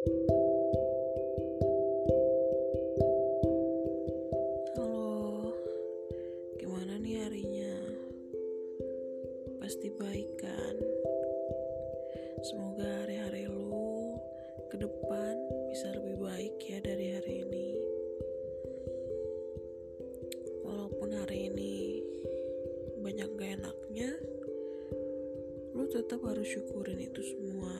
Halo, gimana nih harinya? Pasti baik kan? Semoga hari-hari lu ke depan bisa lebih baik ya dari hari ini. Walaupun hari ini banyak gak enaknya, lu tetap harus syukurin itu semua.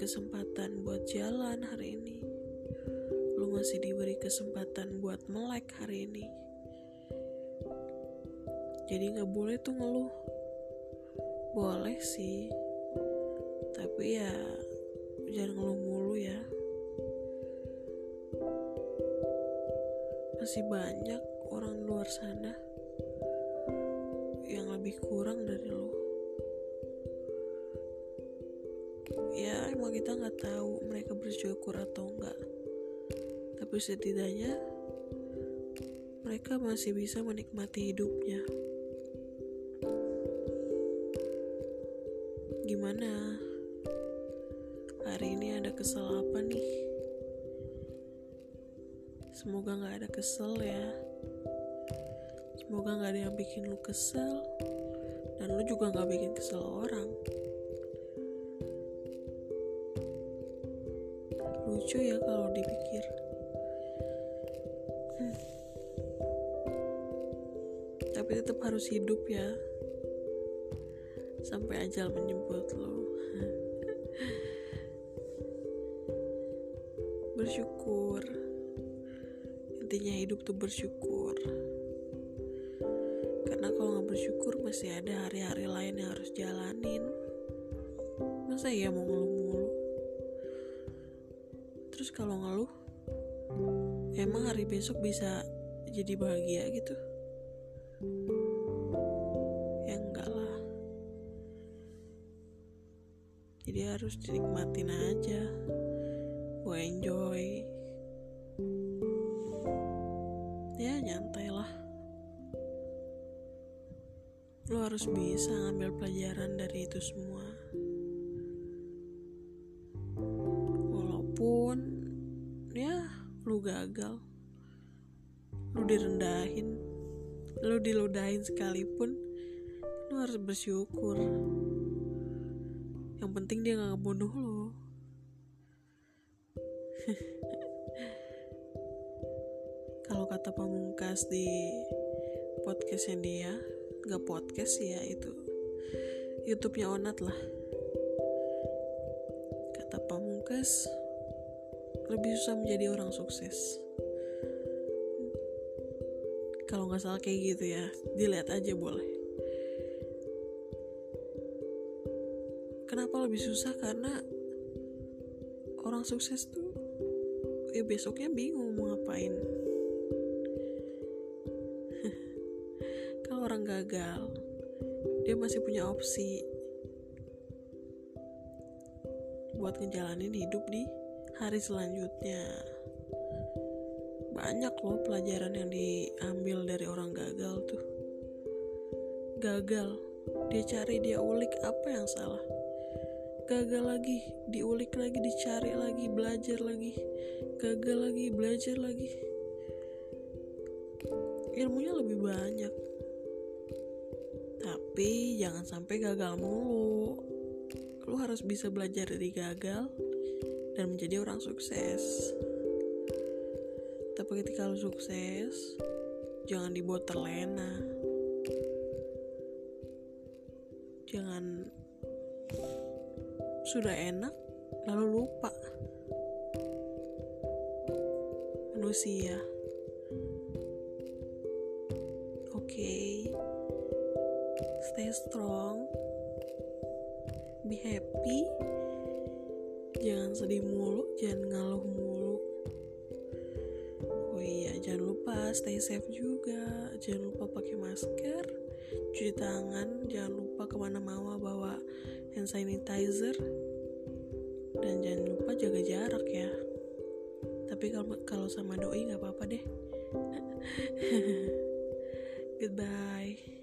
Kesempatan buat jalan hari ini. Lu masih diberi kesempatan buat melek hari ini. Jadi nggak boleh tuh ngeluh. Boleh sih. Tapi ya jangan ngeluh mulu ya. Masih banyak orang luar sana yang lebih kurang dari lo ya emang kita nggak tahu mereka bersyukur atau enggak tapi setidaknya mereka masih bisa menikmati hidupnya. Gimana? Hari ini ada kesel apa nih? Semoga nggak ada kesel ya. Semoga nggak ada yang bikin lu kesel. Dan lu juga nggak bikin kesel orang lucu ya kalau dipikir. Hmm. tapi tetap harus hidup ya. Sampai ajal menjemput lo. Bersyukur. Intinya hidup tuh bersyukur. Karena kalau nggak bersyukur masih ada hari-hari lain yang harus jalanin. Masa ya mau ngeluh terus kalau ngeluh emang hari besok bisa jadi bahagia gitu? Ya enggak lah. Jadi harus dinikmatin aja. Gue enjoy. Ya nyantai lah. Lo harus bisa ngambil pelajaran dari itu semua walaupun ya lu gagal. Lu direndahin. Lu diludahin sekalipun lu harus bersyukur. Yang penting dia gak ngebunuh lo kalau kata pamungkas di podcastnya dia gak podcast ya itu youtube-nya onat lah. Kata pamungkas lebih susah menjadi orang sukses. Kalau nggak salah kayak gitu ya. Dilihat aja boleh. Kenapa lebih susah? Karena orang sukses tuh ya besoknya bingung mau ngapain. Kalau orang gagal dia masih punya opsi buat ngejalanin hidup di hari selanjutnya. Banyak loh pelajaran yang diambil dari orang gagal tuh. Gagal dia cari dia ulik apa yang salah. Gagal lagi diulik lagi dicari lagi belajar lagi. Gagal lagi belajar lagi. Ilmunya lebih banyak. Tapi jangan sampai gagal mulu. Lu harus bisa belajar dari gagal dan menjadi orang sukses. Tapi ketika lu sukses, jangan dibuat terlena. Jangan sudah enak lalu lupa. Manusia. Oke. Okay. Stay strong. Be happy jangan sedih mulu jangan ngeluh mulu. Oh iya jangan lupa stay safe juga. Jangan lupa pakai masker cuci tangan jangan lupa ke mana-mana bawa hand sanitizer. Dan jangan lupa jaga jarak ya. Tapi kalau kalau sama doi nggak apa-apa deh. Goodbye